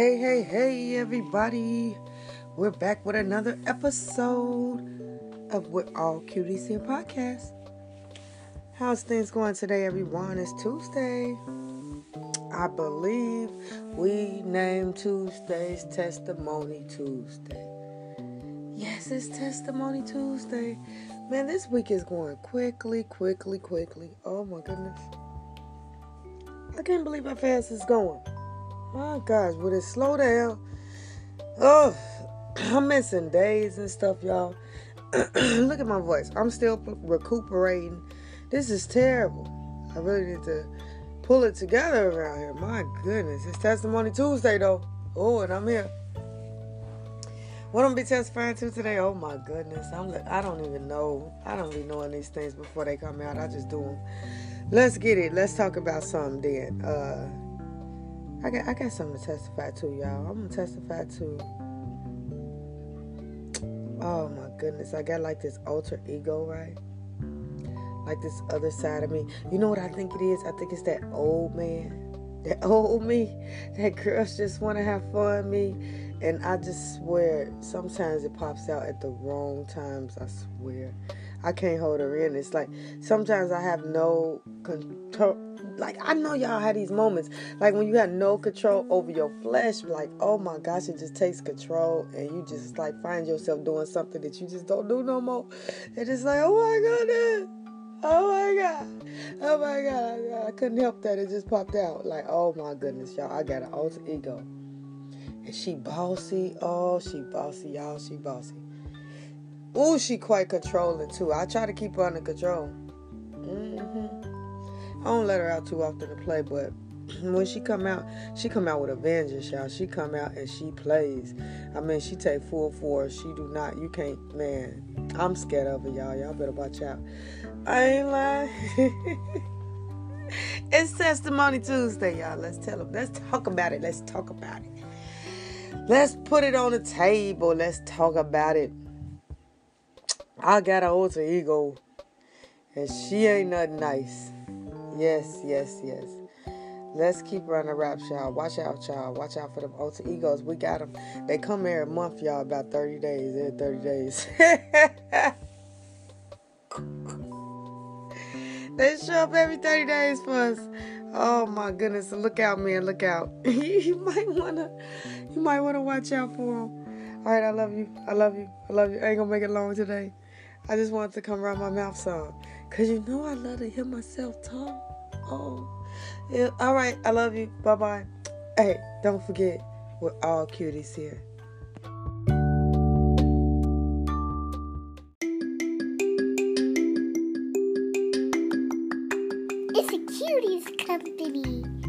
Hey, hey, hey, everybody. We're back with another episode of What All Cuties Here podcast. How's things going today, everyone? It's Tuesday. I believe we named Tuesday's Testimony Tuesday. Yes, it's Testimony Tuesday. Man, this week is going quickly, quickly, quickly. Oh my goodness. I can't believe how fast it's going. My gosh, would it slow down? Oh, I'm missing days and stuff, y'all. Look at my voice. I'm still recuperating. This is terrible. I really need to pull it together around here. My goodness. It's Testimony Tuesday, though. Oh, and I'm here. What I'm gonna be testifying to today? Oh my goodness, I'm I don't even know. I don't be knowing these things before they come out. I just do them. Let's get it. Let's talk about something then. Uh, I got I got something to testify to, y'all. I'm gonna testify to. Oh my goodness, I got like this alter ego, right? Like this other side of me. You know what I think it is? I think it's that old man. That old me. That girls just wanna have fun me. And I just swear, sometimes it pops out at the wrong times, I swear. I can't hold her in. It's like sometimes I have no control like I know y'all had these moments, like when you have no control over your flesh, like oh my gosh, it just takes control, and you just like find yourself doing something that you just don't do no more, and it's like oh my goodness, oh my god, oh my god, I couldn't help that, it just popped out, like oh my goodness, y'all, I got an alter ego, and she bossy, oh she bossy, y'all, she bossy. Ooh, she quite controlling too. I try to keep her under control. Mm-hmm. I don't let her out too often to play, but when she come out, she come out with a vengeance, y'all. She come out and she plays. I mean, she take full force. She do not. You can't, man. I'm scared of her, y'all. Y'all better watch out. I ain't lying. it's Testimony Tuesday, y'all. Let's tell them. Let's talk about it. Let's talk about it. Let's put it on the table. Let's talk about it. I got an alter ego, and she ain't nothing nice. Yes, yes, yes. Let's keep running rap, y'all. Watch out, y'all. Watch out for them alter egos. We got them. They come every month, y'all, about 30 days. Every 30 days. they show up every 30 days for us. Oh my goodness. look out, man. Look out. you might wanna you might wanna watch out for them. Alright, I love you. I love you. I love you. I ain't gonna make it long today. I just wanted to come around my mouth some. Cause you know I love to hear myself talk. Oh, yeah. All right. I love you. Bye bye. Hey, don't forget, we're all cuties here. It's a cuties company.